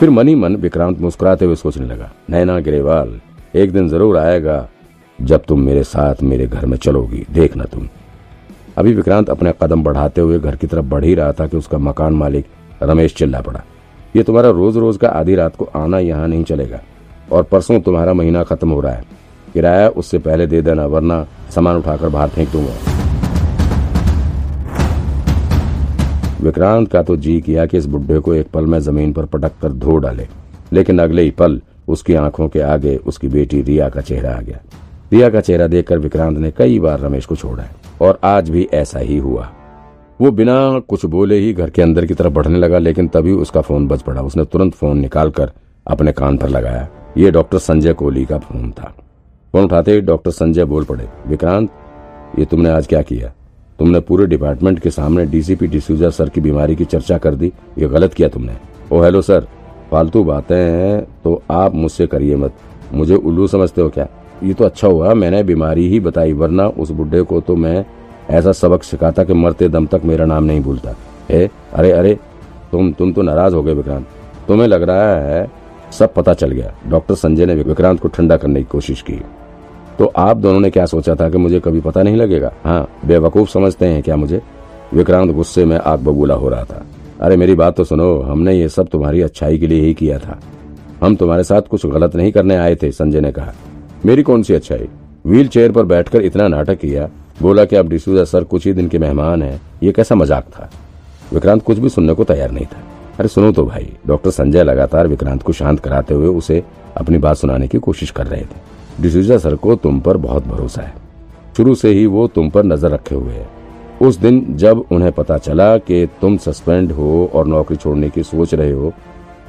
फिर मनी मन विक्रांत मुस्कुराते हुए सोचने लगा, नैना गिरेवाल, एक दिन ज़रूर आएगा जब तुम मेरे साथ मेरे घर में चलोगी देखना तुम। अभी विक्रांत अपने कदम बढ़ाते हुए घर की तरफ़ बढ़ ही रहा था कि उसका मकान मालिक रमेश चिल्ला पड़ा। ये तुम्हारा रोज रोज का आधी रात को आना यहाँ नहीं चलेगा, और परसों तुम्हारा महीना खत्म हो रहा है। किराया उससे पहले दे देना, वरना सामान उठाकर बाहर फेंक दूँगा। विक्रांत का तो जी किया कि इस बुढ़े को एक पल में ज़मीन पर पटक कर धो डाले, लेकिन अगले ही पल उसकी आँखों के आगे उसकी बेटी रिया का चेहरा आ गया। रिया का चेहरा देखकर विक्रांत ने कई बार रमेश को छोड़ा है, और आज भी ऐसा ही हुआ। वो बिना कुछ बोले ही घर के अंदर की तरफ़ बढ़ने लगा, लेकिन तभी उसका फ़ोन बज पड़ा। उसने तुरंत फ़ोन निकालकर अपने कान पर लगाया। ये डॉक्टर संजय कोहली का फ़ोन था। फ़ोन उठाते ही डॉक्टर संजय बोल पड़े, विक्रांत, ये तुमने आज क्या किया? तुमने पूरे डिपार्टमेंट के सामने डीसीपी डिसूजा सर की बीमारी की चर्चा कर दी। ये गलत किया तुमने। ओ हेलो सर फालतू बातें हैं तो आप मुझसे करिए मत। मुझे उल्लू समझते हो क्या? ये तो अच्छा हुआ, मैंने बीमारी ही बताई, वरना उस बुढ़े को तो मैं ऐसा सबक सिखाता कि मरते दम तक मेरा नाम नहीं भूलता। हे, अरे अरे, तुम तुम तो नाराज़ हो गए विक्रांत। तुम्हें लग रहा है सब पता चल गया। डॉक्टर संजय ने विक्रांत को ठंडा करने की कोशिश की। तो आप दोनों ने क्या सोचा था कि मुझे कभी पता नहीं लगेगा? हाँ बेवकूफ़ समझते हैं क्या मुझे? विक्रांत गुस्से में आग बबूला हो रहा था। अरे मेरी बात तो सुनो, हमने ये सब तुम्हारी अच्छाई के लिए ही किया था। हम तुम्हारे साथ कुछ गलत नहीं करने आए थे, संजय ने कहा। मेरी कौन सी अच्छाई? व्हील चेयर पर बैठकर इतना नाटक किया, बोला कि अब डिसूजा सर कुछ ही दिन के मेहमान हैं, ये कैसा मज़ाक था? विक्रांत कुछ भी सुनने को तैयार नहीं था। अरे सुनो तो भाई, डॉक्टर संजय लगातार विक्रांत को शांत कराते हुए उसे अपनी बात सुनाने की कोशिश कर रहे थे। डिसूजा सर को तुम पर बहुत भरोसा है। शुरू से ही वो तुम पर नज़र रखे हुए है। उस दिन जब उन्हें पता चला कि तुम सस्पेंड हो और नौकरी छोड़ने की सोच रहे हो,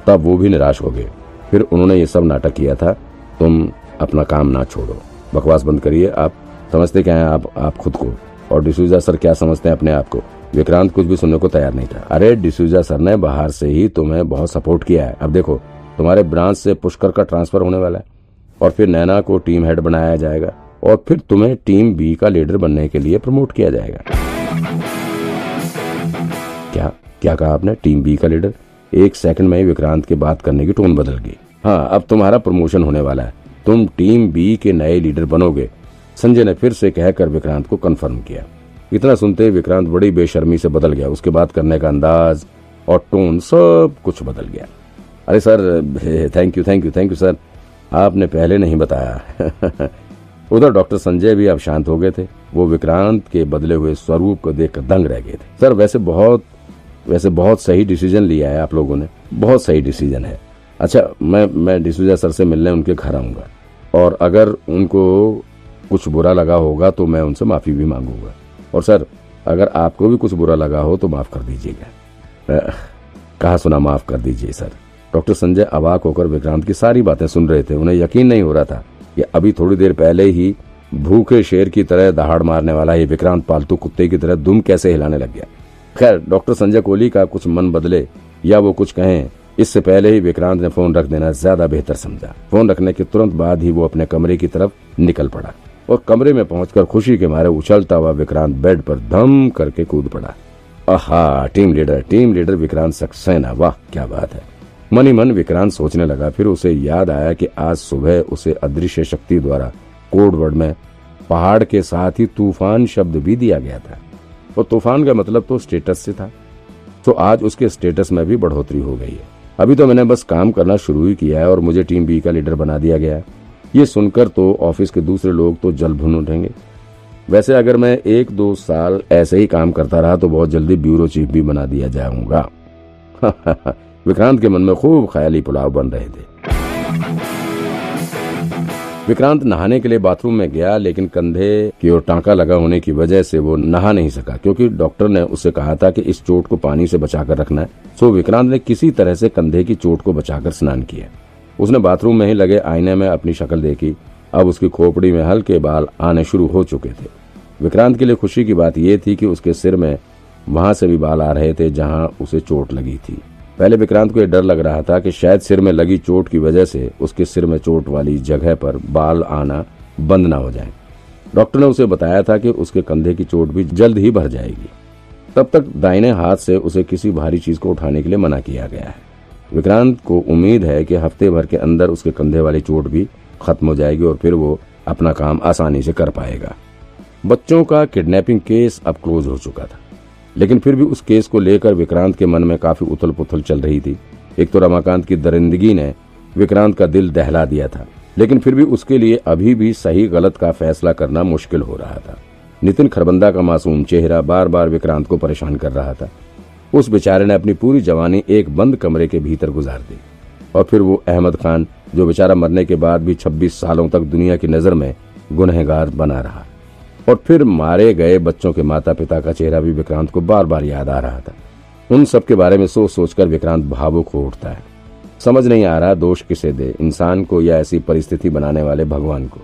तब वो भी निराश हो गए। फिर उन्होंने ये सब नाटक किया था, तुम अपना काम ना छोड़ो। बकवास बंद करिए, आप समझते क्या हैं? आप आप खुद को। और डिसूजा सर क्या समझते हैं अपने आप को? विक्रांत कुछ भी सुनने को तैयार नहीं था। अरे, डिसूजा सर ने बाहर से ही तुम्हें बहुत सपोर्ट किया है। अब देखो, तुम्हारे ब्रांच से पुष्कर का ट्रांसफ़र होने वाला है। और फिर नैना को टीम हेड बनाया जाएगा और फिर तुम्हें टीम बी का लीडर बनने के लिए प्रमोट किया जाएगा। क्या क्या कहा आपने? टीम बी का लीडर? एक सेकंड में ही विक्रांत की बात करने की टोन बदल गई। हाँ अब तुम्हारा प्रमोशन होने वाला है। तुम टीम बी के नए लीडर बनोगे। संजय ने फिर से कहकर विक्रांत को कंफर्म किया। इतना सुनते विक्रांत बड़ी बेशर्मी से बदल गया। उसके बात करने का अंदाज और टोन सब कुछ बदल गया। अरे sir thank you thank you thank you sir आपने पहले नहीं बताया। उधर डॉक्टर संजय भी अब शांत हो गए थे। वो विक्रांत के बदले हुए स्वरूप को देखकर दंग रह गए थे। सर, वैसे बहुत वैसे बहुत सही डिसीज़न लिया है आप लोगों ने। बहुत सही डिसीज़न है। अच्छा मैं मैं डिसूजा सर से मिलने उनके घर आऊँगा। और अगर उनको कुछ बुरा लगा होगा तो मैं उनसे माफ़ी भी मांगूँगा। और सर, अगर आपको भी कुछ बुरा लगा हो तो माफ़ कर दीजिएगा। कहा सुना माफ़ कर दीजिए, सर। डॉक्टर संजय अवाक होकर विक्रांत की सारी बातें सुन रहे थे। उन्हें यकीन नहीं हो रहा था कि अभी थोड़ी देर पहले ही भूखे शेर की तरह दहाड़ मारने वाला ये विक्रांत पालतू कुत्ते की तरह दुम कैसे हिलाने लग गया। खैर, डॉक्टर संजय कोहली का कुछ मन बदले या वो कुछ कहें, इससे पहले ही विक्रांत ने फ़ोन रख देना ज़्यादा बेहतर समझा। फ़ोन रखने के तुरंत बाद ही वो अपने कमरे की तरफ़ निकल पड़ा और कमरे में पहुंचकर खुशी के मारे उछलता हुआ विक्रांत बेड पर धम करके कूद पड़ा। आहा, team leader team leader Vikrant Saxena, वाह, क्या बात है। मनी मन विक्रांत सोचने लगा, फिर उसे याद आया कि आज सुबह उसे अदृश्य शक्ति द्वारा कोड वर्ड में पहाड़ के साथ ही तूफ़ान शब्द भी दिया गया था। और तूफ़ान का मतलब तो स्टेटस से था तो आज उसके स्टेटस में भी बढ़ोतरी हो गई है। अभी तो मैंने बस काम करना शुरू ही किया है और मुझे टीम बी का लीडर बना दिया गया है। ये सुनकर तो ऑफ़िस के दूसरे लोग तो जल भुन उठेंगे। वैसे अगर मैं एक दो साल ऐसे ही काम करता रहा तो बहुत जल्दी ब्यूरो चीफ भी बना दिया जाऊँगा। विक्रांत के मन में खूब ख्याली पुलाव बन रहे थे। विक्रांत नहाने के लिए बाथरूम में गया, लेकिन कंधे की ओर टांका लगा होने की वजह से वो नहा नहीं सका, क्योंकि डॉक्टर ने उसे कहा था कि इस चोट को पानी से बचाकर रखना है। सो विक्रांत ने किसी तरह से कंधे की चोट को बचाकर स्नान किया। उसने बाथरूम में ही लगे आईने में अपनी शक्ल देखी। अब उसकी खोपड़ी में हल्के बाल आने शुरू हो चुके थे। विक्रांत के लिए खुशी की बात यह थी कि उसके सिर में वहाँ से भी बाल आ रहे थे जहाँ उसे चोट लगी थी। पहले विक्रांत को यह डर लग रहा था कि शायद सिर में लगी चोट की वजह से उसके सिर में चोट वाली जगह पर बाल आना बंद ना हो जाए। डॉक्टर ने उसे बताया था कि उसके कंधे की चोट भी जल्द ही भर जाएगी। तब तक दाहिने हाथ से उसे किसी भारी चीज़ को उठाने के लिए मना किया गया है। विक्रांत को उम्मीद है कि हफ़्ते भर के अंदर उसके कंधे वाली चोट भी खत्म हो जाएगी और फिर वो अपना काम आसानी से कर पाएगा। बच्चों का किडनैपिंग केस अब क्लोज हो चुका था। लेकिन फिर भी उस केस को लेकर विक्रांत के मन में काफ़ी उथल पुथल चल रही थी। एक तो रमाकांत की दरिंदगी ने विक्रांत का दिल दहला दिया था, लेकिन फिर भी उसके लिए अभी भी सही गलत का फैसला करना मुश्किल हो रहा था। नितिन खरबंदा का मासूम चेहरा बार बार विक्रांत को परेशान कर रहा था। उस बेचारे ने अपनी पूरी जवानी एक बंद कमरे के भीतर गुजार दी। और फिर वो अहमद खान, जो बेचारा मरने के बाद भी 26 सालों तक दुनिया की नज़र में गुनहगार बना रहा। और फिर मारे गए बच्चों के माता पिता का चेहरा भी विक्रांत को बार बार याद आ रहा था। उन सब के बारे में सोच सोचकर विक्रांत भावुक हो उठता है। समझ नहीं आ रहा दोष किसे दे, इंसान को या ऐसी परिस्थिति बनाने वाले भगवान को।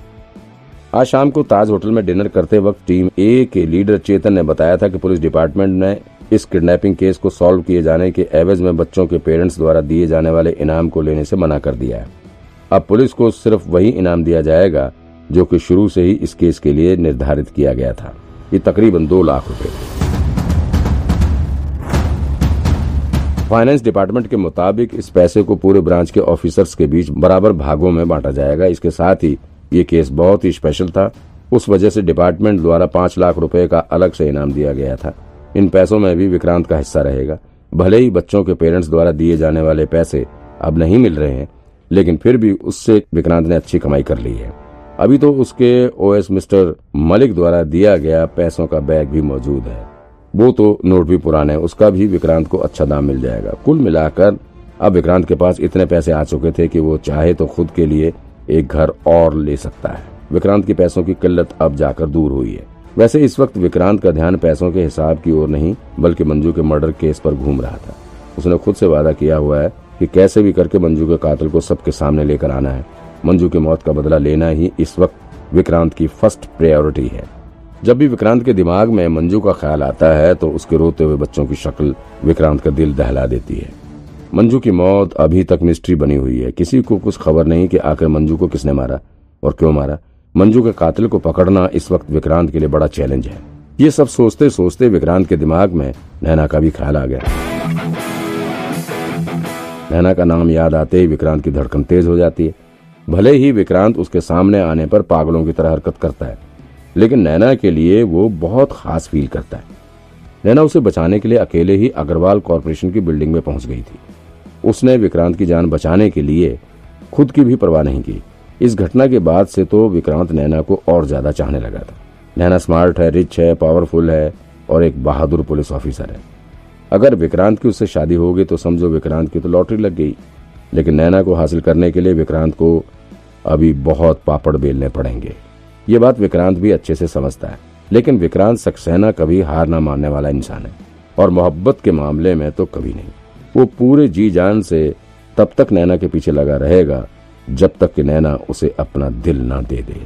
आज शाम को ताज होटल में डिनर करते वक्त टीम ए के लीडर चेतन ने बताया था कि पुलिस डिपार्टमेंट ने इस किडनैपिंग केस को सॉल्व किए जाने के एवज में बच्चों के पेरेंट्स द्वारा दिए जाने वाले इनाम को लेने से मना कर दिया है। अब पुलिस को सिर्फ़ वही इनाम दिया जाएगा जो कि शुरू से ही इस केस के लिए निर्धारित किया गया था। ये तकरीबन दो लाख रुपए। फाइनेंस डिपार्टमेंट के मुताबिक इस पैसे को पूरे ब्रांच के ऑफिसर्स के बीच बराबर भागों में बांटा जाएगा। इसके साथ ही ये केस बहुत ही स्पेशल था। उस वजह से डिपार्टमेंट द्वारा पाँच लाख रुपए का अलग से इनाम दिया गया था। इन पैसों में भी विक्रांत का हिस्सा रहेगा। भले ही बच्चों के पेरेंट्स द्वारा दिए जाने वाले पैसे अब नहीं मिल रहे हैं, लेकिन फिर भी उससे विक्रांत ने अच्छी कमाई कर ली है। अभी तो उसके ओएस मिस्टर मलिक द्वारा दिया गया पैसों का बैग भी मौजूद है। वो तो नोट भी पुराने है, उसका भी विक्रांत को अच्छा दाम मिल जाएगा। कुल मिलाकर, अब विक्रांत के पास इतने पैसे आ चुके थे कि वो चाहे तो खुद के लिए एक घर और ले सकता है। विक्रांत की पैसों की किल्लत अब जाकर दूर हुई है। वैसे इस वक्त विक्रांत का ध्यान पैसों के हिसाब की ओर नहीं, बल्कि मंजू के मर्डर केस पर घूम रहा था। उसने खुद से वादा किया हुआ है कि कैसे भी करके मंजू के कातिल को सबके सामने लेकर आना है। मंजू की मौत का बदला लेना ही इस वक्त विक्रांत की फ़र्स्ट प्रायोरिटी है। जब भी विक्रांत के दिमाग में मंजू का ख्याल आता है तो उसके रोते हुए बच्चों की शक्ल विक्रांत का दिल दहला देती है। मंजू की मौत अभी तक मिस्ट्री बनी हुई है। किसी को कुछ खबर नहीं कि आखिर मंजू को किसने मारा और क्यों मारा। मंजू के कातिल को पकड़ना इस वक्त विक्रांत के लिए बड़ा चैलेंज है। ये सब सोचते सोचते विक्रांत के दिमाग में नैना का भी ख्याल आ गया। नैना का नाम याद आते ही विक्रांत की धड़कन तेज हो जाती है। भले ही विक्रांत उसके सामने आने पर पागलों की तरह हरकत करता है, लेकिन नैना के लिए वो बहुत खास फील करता है। नैना उसे बचाने के लिए अकेले ही अग्रवाल कॉरपोरेशन की बिल्डिंग में पहुँच गई थी। उसने विक्रांत की जान बचाने के लिए खुद की भी परवाह नहीं की। इस घटना के बाद से तो विक्रांत नैना को और ज़्यादा चाहने लगा था। नैना स्मार्ट है रिच है पावरफुल है और एक बहादुर पुलिस ऑफिसर है। अगर विक्रांत की उससे शादी होगी तो समझो विक्रांत की तो लॉटरी लग गई। लेकिन नैना को हासिल करने के लिए विक्रांत को अभी बहुत पापड़ बेलने पड़ेंगे। ये बात विक्रांत भी अच्छे से समझता है, लेकिन विक्रांत सक्सेना कभी हार ना मानने वाला इंसान है, और मोहब्बत के मामले में तो कभी नहीं। वो पूरे जी जान से तब तक नैना के पीछे लगा रहेगा, जब तक कि नैना उसे अपना दिल ना दे दे।